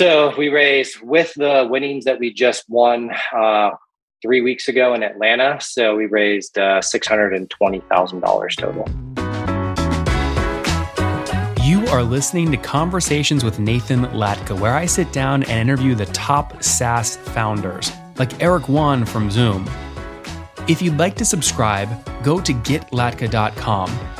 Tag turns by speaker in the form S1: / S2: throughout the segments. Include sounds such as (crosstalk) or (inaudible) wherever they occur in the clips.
S1: So we raised with the winnings that we just won uh, three weeks ago in Atlanta. So we raised uh, $620,000 total.
S2: You are listening to Conversations with Nathan Latka, where I sit down and interview the top SaaS founders, like Eric Yuan from Zoom. If you'd like to subscribe, go to getlatka.com.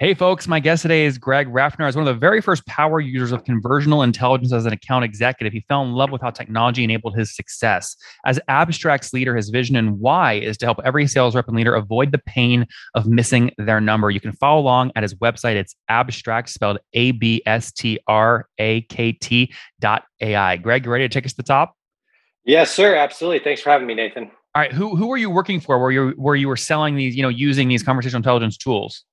S2: Hey, folks, my guest today is Greg Raffner. As one of the very first power users of conversational intelligence as an account executive, he fell in love with how technology enabled his success. As Abstrakt's leader, his vision and why is to help every sales rep and leader avoid the pain of missing their number. You can follow along at his website. It's abstrakt, spelled A B S T R A K T dot AI. Greg, you ready to take us to the top?
S1: Yes, sir. Absolutely. Thanks for having me, Nathan.
S2: All right. Who, who were you working for where you, where you were selling these, you know, using these conversational intelligence tools?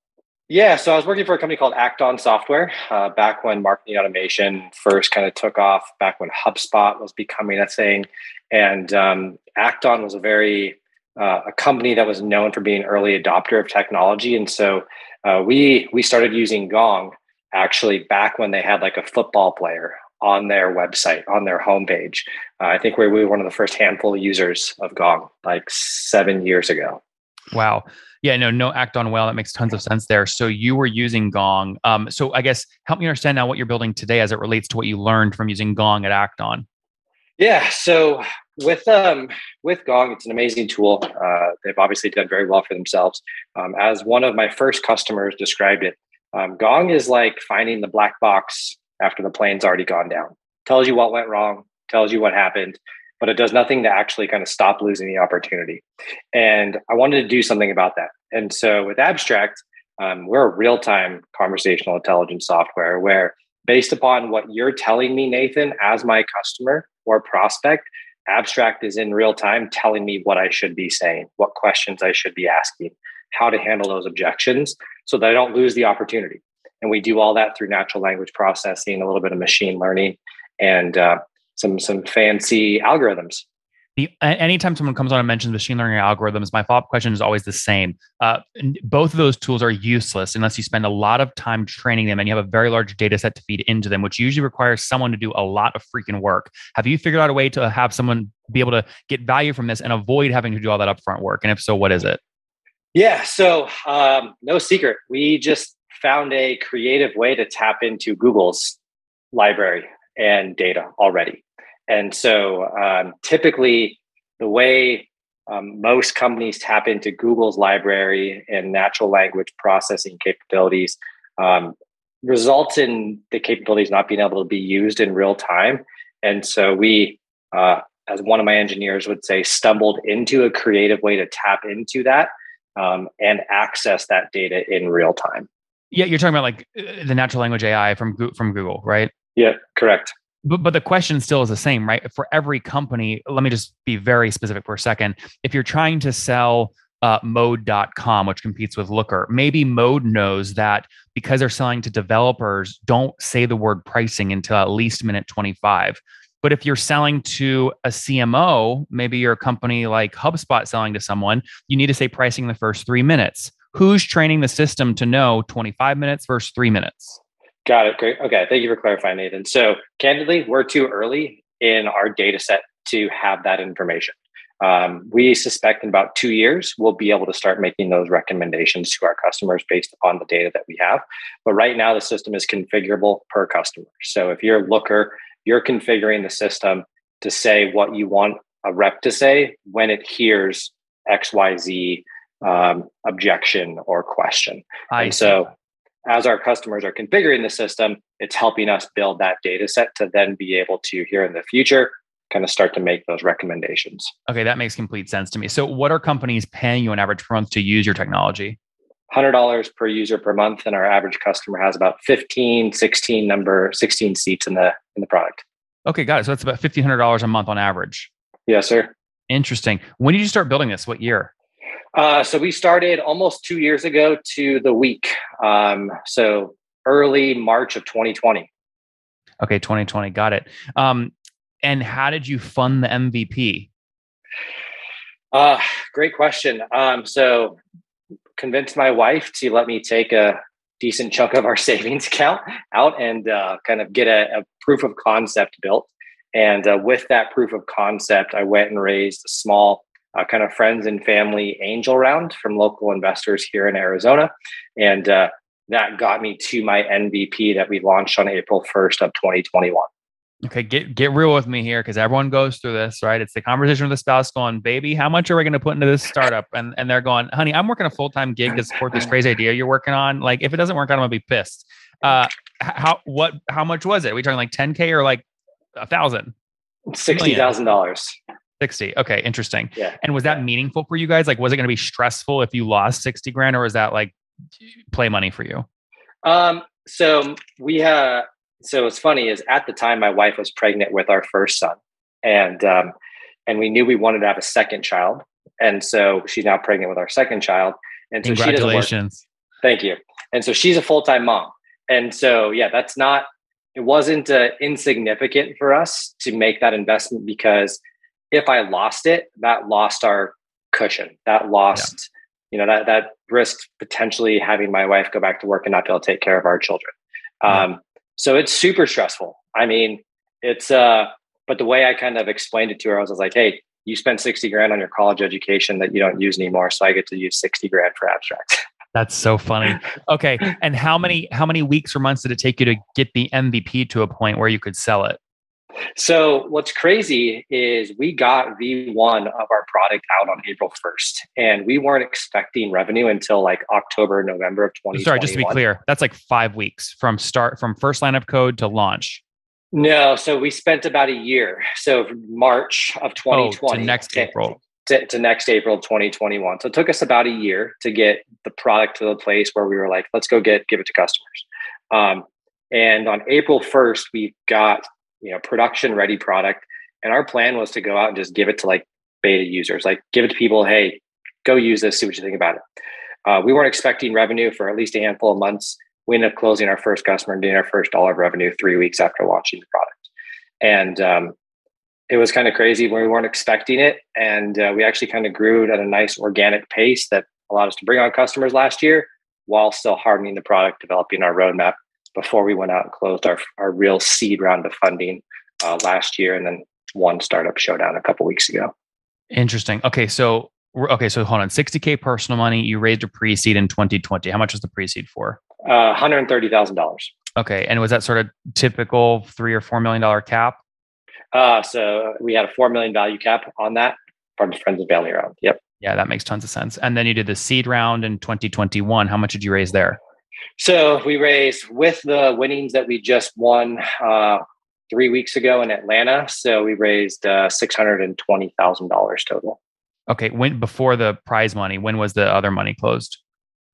S1: Yeah, so I was working for a company called Act-On Software uh, back when marketing automation first kind of took off, back when HubSpot was becoming a thing. And um, Act-On was a very, uh, a company that was known for being early adopter of technology. And so uh, we, we started using Gong actually back when they had like a football player on their website, on their homepage. Uh, I think we were one of the first handful of users of Gong like seven years ago.
S2: Wow. Yeah, no, no Act-On well. That makes tons of sense there. So you were using Gong. Um, so I guess help me understand now what you're building today as it relates to what you learned from using Gong at Act-On.
S1: Yeah. So with um with Gong, it's an amazing tool. Uh, they've obviously done very well for themselves. Um, as one of my first customers described it, um, Gong is like finding the black box after the plane's already gone down. Tells you what went wrong, tells you what happened, but it does nothing to actually kind of stop losing the opportunity. And I wanted to do something about that. And so with Abstrakt, um, we're a real time conversational intelligence software where, based upon what you're telling me, Nathan, as my customer or prospect, Abstrakt is in real time telling me what I should be saying, what questions I should be asking, how to handle those objections so that I don't lose the opportunity. And we do all that through natural language processing, a little bit of machine learning, and uh, some some fancy algorithms.
S2: The, anytime someone comes on and mentions machine learning algorithms, my follow-up question is always the same. Uh, both of those tools are useless unless you spend a lot of time training them and you have a very large data set to feed into them, which usually requires someone to do a lot of freaking work. Have you figured out a way to have someone be able to get value from this and avoid having to do all that upfront work? And if so, what is it?
S1: Yeah, so um, no secret. We just found a creative way to tap into Google's library and data already. And so um, typically, the way um, most companies tap into Google's library and natural language processing capabilities um, results in the capabilities not being able to be used in real time. And so we, uh, as one of my engineers would say, stumbled into a creative way to tap into that um, and access that data in real time.
S2: Yeah, you're talking about like uh, the natural language AI from from Google, right?
S1: Yeah, correct.
S2: But, but the question still is the same, right? For every company, let me just be very specific for a second. If you're trying to sell uh, mode.com, which competes with Looker, maybe Mode knows that because they're selling to developers, don't say the word pricing until at least minute 25. But if you're selling to a CMO, maybe you're a company like HubSpot selling to someone, you need to say pricing the first three minutes. Who's training the system to know 25 minutes versus three minutes?
S1: Got it. Great. Okay. Thank you for clarifying, Nathan. So, candidly, we're too early in our data set to have that information. Um, we suspect in about two years, we'll be able to start making those recommendations to our customers based upon the data that we have. But right now, the system is configurable per customer. So, if you're a looker, you're configuring the system to say what you want a rep to say when it hears XYZ um, objection or question. I and so, as our customers are configuring the system, it's helping us build that data set to then be able to, here in the future, kind of start to make those recommendations.
S2: Okay, that makes complete sense to me. So, what are companies paying you on average per month to use your technology?
S1: $100 per user per month and our average customer has about 15 16 number 16 seats in the in the product.
S2: Okay got it. So that's about $1500 a month on average.
S1: Yes sir.
S2: Interesting. When did you start building this? What year
S1: Uh, so we started almost two years ago to the week. Um, so early March of 2020.
S2: Okay, 2020. Got it. Um, and how did you fund the MVP?
S1: Uh, great question. Um, so convinced my wife to let me take a decent chunk of our (laughs) savings account out and uh, kind of get a, a, proof of concept built. And uh, with that proof of concept, I went and raised a small uh, kind of friends and family angel round from local investors here in Arizona. And uh, that got me to my MVP that we launched on April 1st of 2021.
S2: Okay, get get real with me here because everyone goes through this, right? It's the conversation with the spouse going, "Baby, how much are we going to put into this startup?" And and they're going, "Honey, I'm working a full time gig to support this crazy idea you're working on. Like, if it doesn't work out, I'm gonna be pissed." Uh, how what? How much was it? Are we talking like 10k or like a thousand?
S1: Sixty thousand dollars.
S2: 60. Okay, interesting.
S1: Yeah.
S2: And was that meaningful for you guys? Like, was it going to be stressful if you lost 60 grand or was that like play money for you?
S1: Um, so we have, so what's funny is at the time my wife was pregnant with our first son and, um, and we knew we wanted to have a second child. And so she's now pregnant with our second child. And so
S2: Congratulations.
S1: Thank you. And so she's a full-time mom. And so, yeah, that's not, it wasn't uh, insignificant for us to make that investment because if I lost it, that lost our cushion. That lost, yeah. you know, that that risked potentially having my wife go back to work and not be able to take care of our children. Yeah. Um, so it's super stressful. I mean, it's uh, but the way I kind of explained it to her, I was, I was like, hey, you spent 60 grand on your college education that you don't use anymore. So I get to use 60 grand for Abstrakt. (laughs)
S2: That's so funny. Okay. And how many how many weeks or months did it take you to get the MVP to a point where you could sell it?
S1: So what's crazy is we got V1 of our product out on April 1st and we weren't expecting revenue until like October, November of 2020.
S2: Sorry, just to be clear, that's like five weeks from start from first line of code to launch.
S1: No, so we spent about a year. So March of 2020
S2: oh, to next to, April.
S1: To, to next April 2021. So it took us about a year to get the product to the place where we were like, let's go get give it to customers. Um, and on April 1st, we got you know production ready product. And our plan was to go out and just give it to like beta users like give it to people hey go use this see what you think about it. Uh, we weren't expecting revenue for at least a handful of months. We ended up closing our first customer and getting our first dollar of revenue three weeks after launching the product. And um, it was kind of crazy when we weren't expecting it. And uh, we actually kind of grew at a nice organic pace that allowed us to bring on customers last year while still hardening the product developing our roadmap before we went out and closed our, our real seed round of funding uh, last year and then one startup showdown a couple weeks ago.
S2: Interesting. Okay, so okay, so hold on. 60k personal money. You raised a pre-seed in 2020. How much was the pre-seed for?
S1: Uh, $130,000.
S2: Okay, and was that sort of typical three or four million dollar cap?
S1: Uh, so we had a four million value cap on that from friends and family round. Yep.
S2: Yeah, that makes tons of sense. And then you did the seed round in 2021. How much did you raise there?
S1: So we raised with the winnings that we just won uh, three weeks ago in Atlanta. So we raised uh, six hundred and twenty thousand dollars total.
S2: Okay, when before the prize money, when was the other money closed?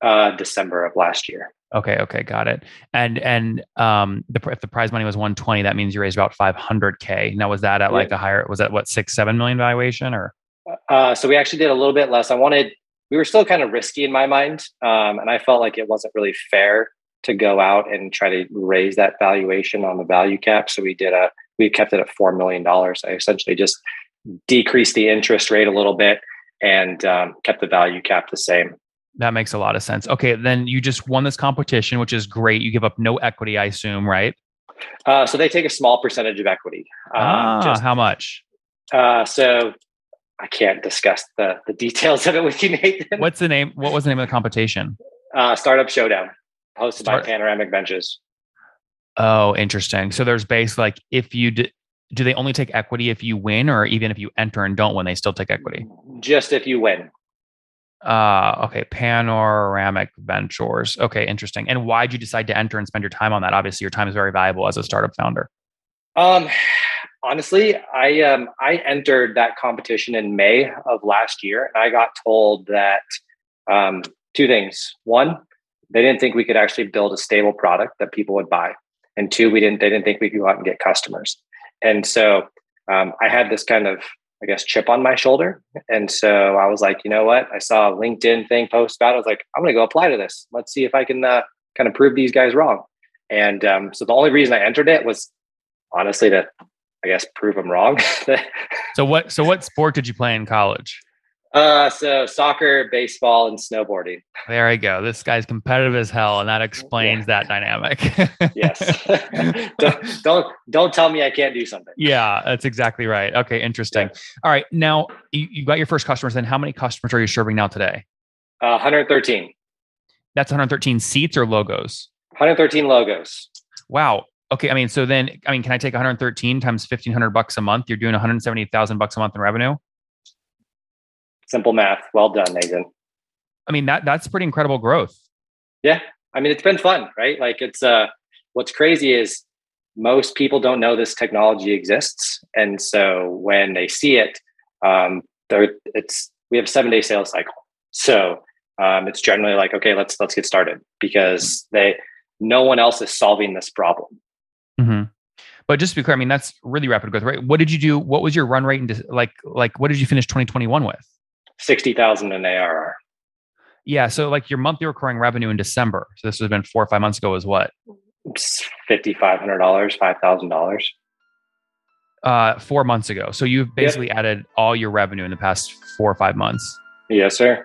S1: Uh, December of last year.
S2: Okay, okay, got it. And and um, the if the prize money was one twenty, that means you raised about five hundred k. Now was that at like a higher? Was that what six seven million valuation or?
S1: Uh, so we actually did a little bit less. I wanted we were still kind of risky in my mind. Um, and I felt like it wasn't really fair to go out and try to raise that valuation on the value cap. So we did a, we kept it at $4 million. I essentially just decreased the interest rate a little bit and um, kept the value cap the same.
S2: That makes a lot of sense. Okay. Then you just won this competition, which is great. You give up no equity, I assume, right?
S1: Uh, so they take a small percentage of equity.
S2: Um, ah, just, how much?
S1: Uh, so I can't discuss the the details of it with you, Nathan.
S2: What's the name? What was the name of the competition?
S1: Uh, Startup Showdown, hosted Start- by Panoramic Ventures.
S2: Oh, interesting. So there's base like if you d- do they only take equity if you win, or even if you enter and don't win, they still take equity?
S1: Just if you win.
S2: Uh, okay. Panoramic Ventures. Okay, interesting. And why did you decide to enter and spend your time on that? Obviously, your time is very valuable as a startup founder.
S1: Um, honestly, I um I entered that competition in May of last year, and I got told that um, two things. One, they didn't think we could actually build a stable product that people would buy, and two, we didn't they didn't think we could go out and get customers. And so um, I had this kind of I guess, chip on my shoulder. And so I was like, you know what? I saw a LinkedIn thing post about it. I was like, I'm going to go apply to this. Let's see if I can uh, kind of prove these guys wrong. And um, so the only reason I entered it was honestly to, I guess, prove them wrong. (laughs)
S2: so what? So what sport did you play in college?
S1: Uh, so soccer, baseball, and snowboarding.
S2: There I go. This guy's competitive as hell, and that explains yeah. that dynamic.
S1: yes. (laughs) (laughs) don't, don't don't tell me I can't do something.
S2: Yeah, that's exactly right. Okay, interesting. Yeah. All right, now you, you got your first customers. Then how many customers are you serving now today?
S1: Uh, 113.
S2: That's 113 seats or logos.
S1: 113 logos.
S2: Wow. Okay. I mean, so then, I mean, can I take 113 times 1500 bucks a month? You're doing 170,000 bucks a month in revenue.
S1: Simple math. Well done, Nathan.
S2: I mean, that that's pretty incredible growth.
S1: Yeah. I mean, it's been fun, right? Like it's, uh, what's crazy is most people don't know this technology exists. And so when they see it, um, there it's, we have a seven day sales cycle. So um, it's generally like, okay, let's, let's get started because they, no one else is solving this problem.
S2: But just to be clear, I mean, that's really rapid growth, right? What did you do? What was your run rate? And like, like, what did you finish 2021 with?
S1: 60,000 in ARR.
S2: Yeah. So like your monthly recurring revenue in December. So this has been four or five months ago is what?
S1: $5,500, $5,000.
S2: Uh, four months ago. So you've basically yep. added all your revenue in the past four or five months.
S1: Yes, sir.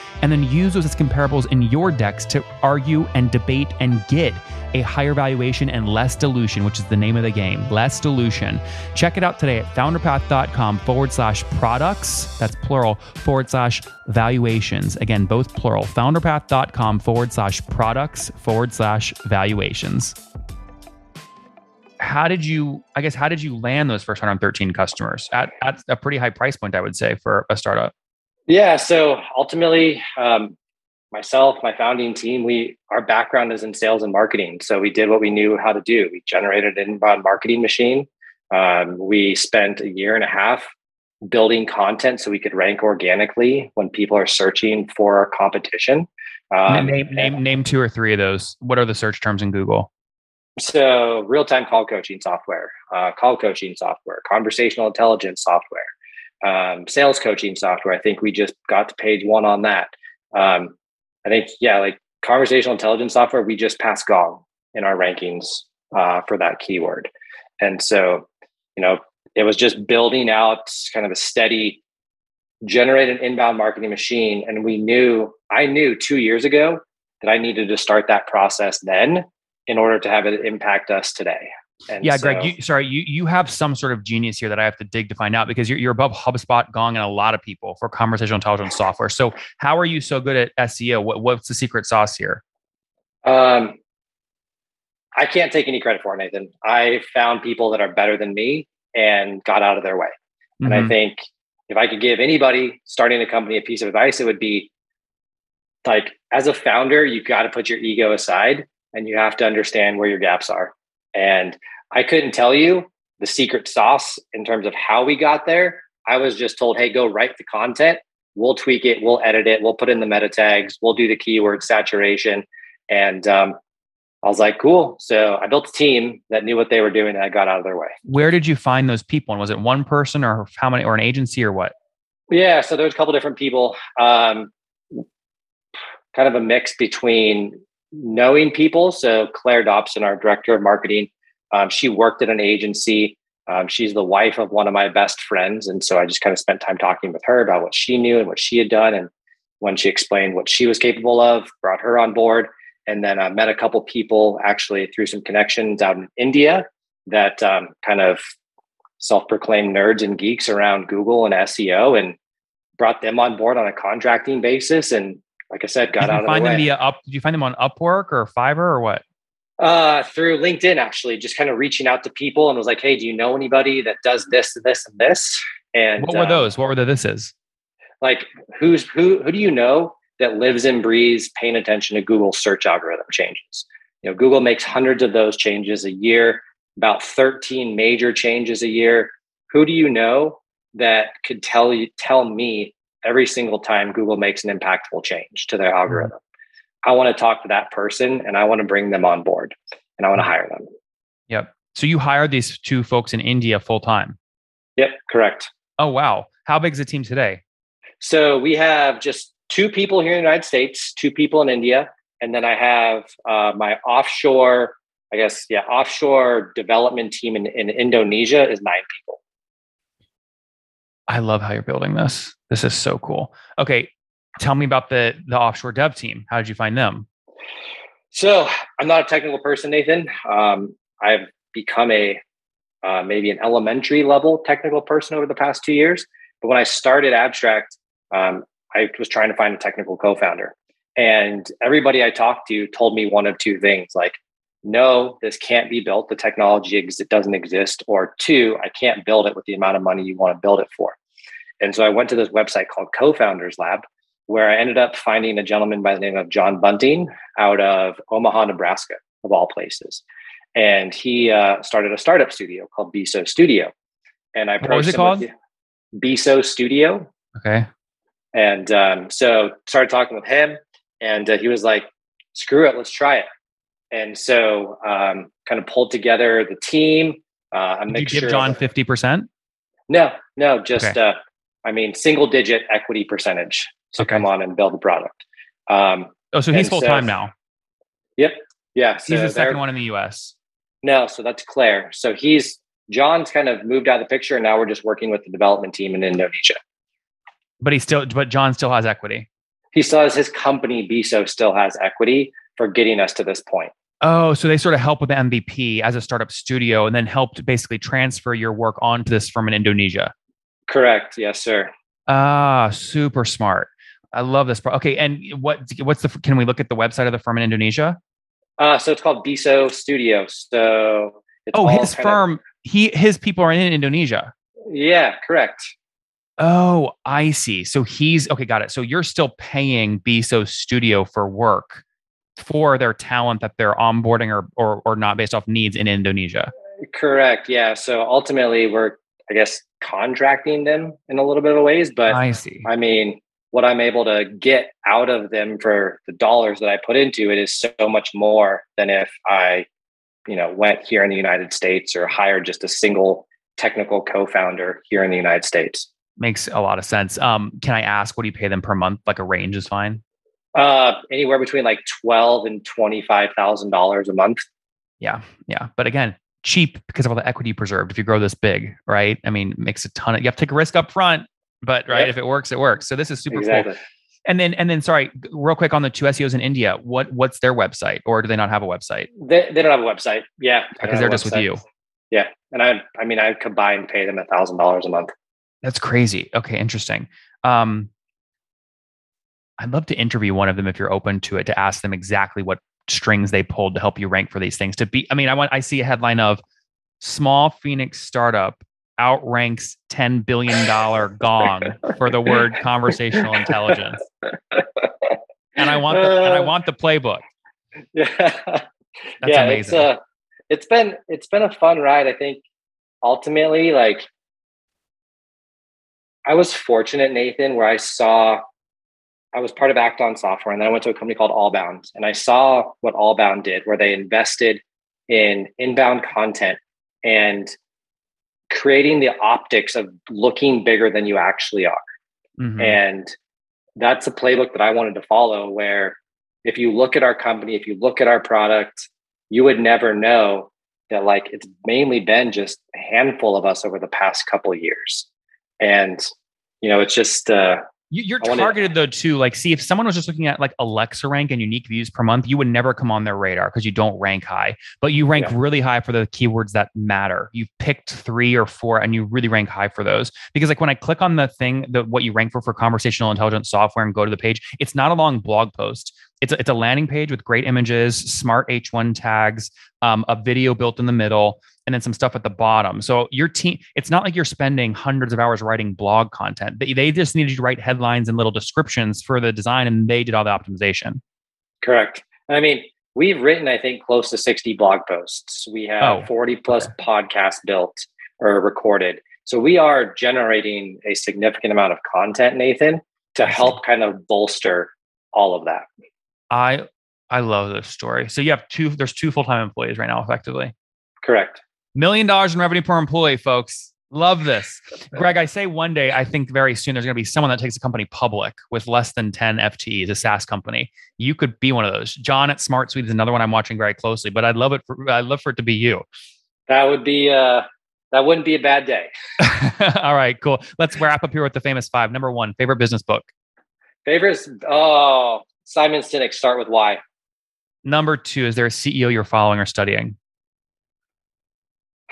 S2: and then use those as comparables in your decks to argue and debate and get a higher valuation and less dilution, which is the name of the game, less dilution. Check it out today at founderpath.com forward slash products, that's plural, forward slash valuations. Again, both plural, founderpath.com forward slash products forward slash valuations. How did you, I guess, how did you land those first 113 customers at, at a pretty high price point, I would say, for a startup?
S1: Yeah. So ultimately, um, myself, my founding team, we our background is in sales and marketing. So we did what we knew how to do. We generated an inbound marketing machine. Um, we spent a year and a half building content so we could rank organically when people are searching for our competition.
S2: Um, name, name, name two or three of those. What are the search terms in Google?
S1: So, real time call coaching software, uh, call coaching software, conversational intelligence software, um, sales coaching software. I think we just got to page one on that. Um, I think, yeah, like conversational intelligence software, we just passed Gong in our rankings uh, for that keyword. And so, you know, it was just building out kind of a steady, generate an inbound marketing machine. And we knew, I knew two years ago that I needed to start that process then in order to have it impact us today.
S2: And yeah, so, Greg, you, sorry, you you have some sort of genius here that I have to dig to find out because you're, you're above HubSpot, Gong, and a lot of people for conversational intelligence software. So, how are you so good at SEO? What, what's the secret sauce here? Um,
S1: I can't take any credit for it, Nathan. I found people that are better than me and got out of their way. Mm-hmm. And I mm-hmm. think if I could give anybody starting a company a piece of advice, it would be like, as a founder, you've got to put your ego aside and you have to understand where your gaps are and I couldn't tell you the secret sauce in terms of how we got there. I was just told, hey, go write the content. We'll tweak it. We'll edit it. We'll put in the meta tags. We'll do the keyword saturation. And um, I was like, cool. So I built a team that knew what they were doing and I got out of their way.
S2: Where did you find those people? And was it one person or how many, or an agency or what?
S1: Yeah. So there's a couple different people. Um, kind of a mix between knowing people. So Claire Dobson, our director of marketing, um, she worked at an agency. Um, she's the wife of one of my best friends, and so I just kind of spent time talking with her about what she knew and what she had done. And when she explained what she was capable of, brought her on board. And then I met a couple people actually through some connections out in India that um, kind of self-proclaimed nerds and geeks around Google and SEO, and brought them on board on a contracting basis and like I said, got out of
S2: find
S1: the
S2: them
S1: way.
S2: via up. Did you find them on Upwork or Fiverr or what?
S1: Uh, through LinkedIn, actually, just kind of reaching out to people and was like, "Hey, do you know anybody that does this and this and this?" And
S2: what were um, those? What were the thises?
S1: Like, who's who? Who do you know that lives and breathes paying attention to Google search algorithm changes? You know, Google makes hundreds of those changes a year, about 13 major changes a year. Who do you know that could tell you tell me every single time Google makes an impactful change to their algorithm? I want to talk to that person and I want to bring them on board and I want to hire them.
S2: Yep. So you hired these two folks in India full time?
S1: Yep, correct.
S2: Oh, wow. How big is the team today?
S1: So we have just two people here in the United States, two people in India, and then I have uh, my offshore, I guess, yeah, offshore development team in, in Indonesia is nine people.
S2: I love how you're building this. This is so cool. Okay, tell me about the the offshore dev team. How did you find them?
S1: So I'm not a technical person, Nathan. Um, I've become a uh, maybe an elementary level technical person over the past two years. But when I started Abstrakt, um, I was trying to find a technical co-founder, and everybody I talked to told me one of two things: like, no, this can't be built. The technology ex- doesn't exist, or two, I can't build it with the amount of money you want to build it for. And so I went to this website called Co-Founders Lab, where I ended up finding a gentleman by the name of John Bunting out of Omaha, Nebraska, of all places. And he uh, started a startup studio called Biso Studio. And I
S2: what was it called?
S1: Biso Studio.
S2: Okay.
S1: And um, so started talking with him, and uh, he was like, "Screw it, let's try it." And so um, kind of pulled together the team. Uh, a
S2: Did you give John fifty percent?
S1: No, no, just okay. uh, I mean single digit equity percentage to okay. come on and build the product.
S2: Um, oh, so he's full time so, now.
S1: Yep. Yeah. So
S2: he's the second one in the U.S.
S1: No, so that's Claire. So he's John's kind of moved out of the picture, and now we're just working with the development team in Indonesia.
S2: But he still, but John still has equity.
S1: He still has his company. Biso still has equity for getting us to this point.
S2: Oh, so they sort of help with the MVP as a startup studio, and then helped basically transfer your work onto this firm in Indonesia.
S1: Correct. Yes, sir.
S2: Ah, super smart. I love this. Okay, and what what's the? Can we look at the website of the firm in Indonesia?
S1: Uh, so it's called Biso Studio. So it's
S2: oh, his firm. Of, he his people are in Indonesia.
S1: Yeah, correct.
S2: Oh, I see. So he's okay. Got it. So you're still paying Biso Studio for work for their talent that they're onboarding or or or not based off needs in Indonesia.
S1: Correct. Yeah. So ultimately, we're I guess contracting them in a little bit of ways, but
S2: I see.
S1: I mean, what I'm able to get out of them for the dollars that I put into it is so much more than if I, you know, went here in the United States or hired just a single technical co-founder here in the United States.
S2: Makes a lot of sense. Um, can I ask what do you pay them per month? Like a range is fine.
S1: Uh, anywhere between like twelve and twenty-five thousand dollars a month.
S2: Yeah, yeah. But again, cheap because of all the equity preserved. If you grow this big, right? I mean, makes a ton of. You have to take a risk up front, but right, yep. if it works, it works. So this is super exactly. cool. And then, and then, sorry, real quick on the two SEOs in India. What what's their website, or do they not have a website?
S1: They, they don't have a website. Yeah,
S2: because they're just with you.
S1: Yeah, and I I mean I combined pay them a thousand dollars a month.
S2: That's crazy. Okay, interesting. Um, I'd love to interview one of them if you're open to it to ask them exactly what strings they pulled to help you rank for these things. To be, I mean, I want I see a headline of small Phoenix startup outranks $10 billion (laughs) gong for the word conversational intelligence. And I want the, and I uh. want the playbook.
S1: Yeah. That's yeah, amazing. It's, uh, it's been it's been a fun ride. I think ultimately, like I was fortunate, Nathan, where I saw I was part of Act-On Software, and then I went to a company called Allbound, and I saw what Allbound did, where they invested in inbound content and creating the optics of looking bigger than you actually are. Mm-hmm. And that's a playbook that I wanted to follow where if you look at our company, if you look at our product, you would never know that like it's mainly been just a handful of us over the past couple of years. And you know, it's just uh
S2: you, are targeted though too. Like, see, if someone was just looking at like Alexa rank and unique views per month, you would never come on their radar because you don't rank high. But you rank yeah. really high for the keywords that matter. You've picked three or four, and you really rank high for those. Because like when I click on the thing, that what you rank for for conversational intelligence software, and go to the page, it's not a long blog post. it's a, it's a landing page with great images, smart H1 tags, um, a video built in the middle, and then some stuff at the bottom. So your team, it's not like you're spending hundreds of hours writing blog content. They, they just needed you to write headlines and little descriptions for the design, and they did all the optimization.
S1: Correct. I mean, we've written, I think, close to 60 blog posts. We have oh, 40 plus okay. podcasts built or recorded. So we are generating a significant amount of content, Nathan, to help kind of bolster all of that.
S2: I I love this story. So you have two there's two full-time employees right now effectively.
S1: Correct.
S2: Million dollars in revenue per employee, folks. Love this. (laughs) Greg, I say one day, I think very soon there's going to be someone that takes a company public with less than 10 FTEs, a SaaS company. You could be one of those. John at Smart Suite is another one I'm watching very closely, but I'd love it for, I'd love for it to be you.
S1: That would be uh that wouldn't be a bad day. (laughs)
S2: All right, cool. Let's wrap up here with the famous five. Number one, favorite business book.
S1: Favorites? Oh, Simon Sinek. Start with why.
S2: Number two, is there a CEO you're following or studying?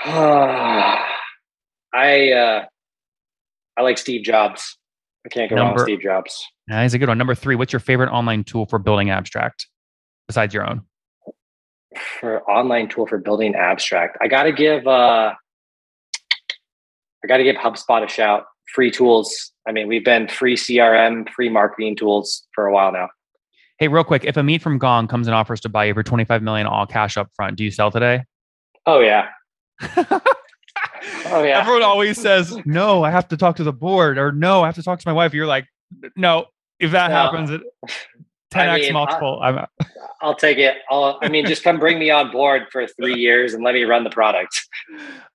S2: (sighs)
S1: I uh, I like Steve Jobs. I can't go Number, wrong with Steve Jobs.
S2: Yeah, he's a good one. Number three, what's your favorite online tool for building Abstrakt besides your own?
S1: For online tool for building Abstrakt, I got to give uh, I got to give HubSpot a shout. Free tools. I mean, we've been free CRM, free marketing tools for a while now.
S2: Hey, real quick, if Amit from Gong comes and offers to buy you for 25 million all cash up front, do you sell today?
S1: Oh yeah. (laughs) oh
S2: yeah. Everyone always says, no, I have to talk to the board or no, I have to talk to my wife. You're like, no, if that no. happens, 10x (laughs) I mean, multiple.
S1: I'll, (laughs) I'll, take it. I'll, I mean, just come bring me on board for three years and let me run the product.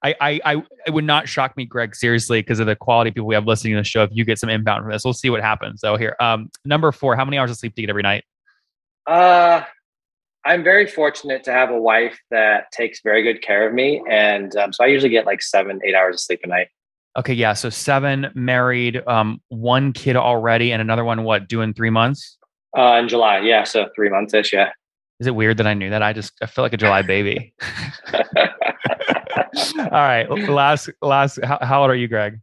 S2: I, I, I it would not shock me, Greg, seriously, because of the quality people we have listening to the show. If you get some inbound from this, we'll see what happens. So here, um, number four, how many hours of sleep do you get every night?
S1: Uh, I'm very fortunate to have a wife that takes very good care of me, and um, so I usually get like seven, eight hours of sleep a night.
S2: Okay, yeah. So seven, married, um, one kid already, and another one. What? Doing three months?
S1: Uh, in July, yeah. So three months ish, yeah.
S2: Is it weird that I knew that? I just I feel like a July baby. (laughs) (laughs) All right, last last. How, how, old are you, Greg?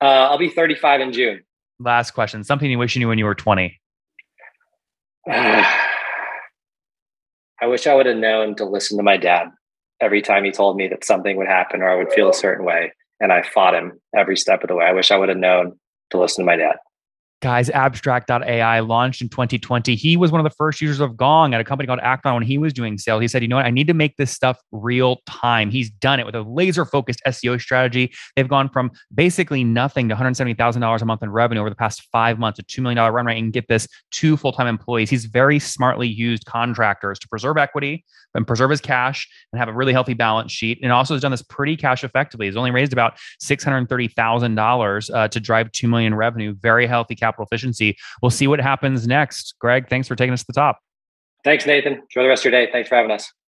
S1: Uh, I'll be 35 in June.
S2: Last question. Something you wish you knew when you were 20. (sighs) (sighs) (sighs)
S1: I wish I would have known to listen to my dad every time he told me that something would happen or I would feel a certain way. And I fought him every step of the way. I wish I would have known to listen to my dad
S2: guys, abstrakt.ai launched in 2020. He was one of the first users of Gong at a company called Act-On when he was doing sales. He said, you know what? I need to make this stuff real time. He's done it with a laser focused SEO strategy. They've gone from basically nothing to $170,000 a month in revenue over the past five months, a $2 million run rate, and get this two full time employees. He's very smartly used contractors to preserve equity and preserve his cash and have a really healthy balance sheet. And also has done this pretty cash effectively. He's only raised about $630,000 uh, to drive 2 million revenue, very healthy capital capital efficiency. We'll see what happens next. Greg, thanks for taking us to the top.
S1: Thanks, Nathan. Enjoy the rest of your day. Thanks for having us.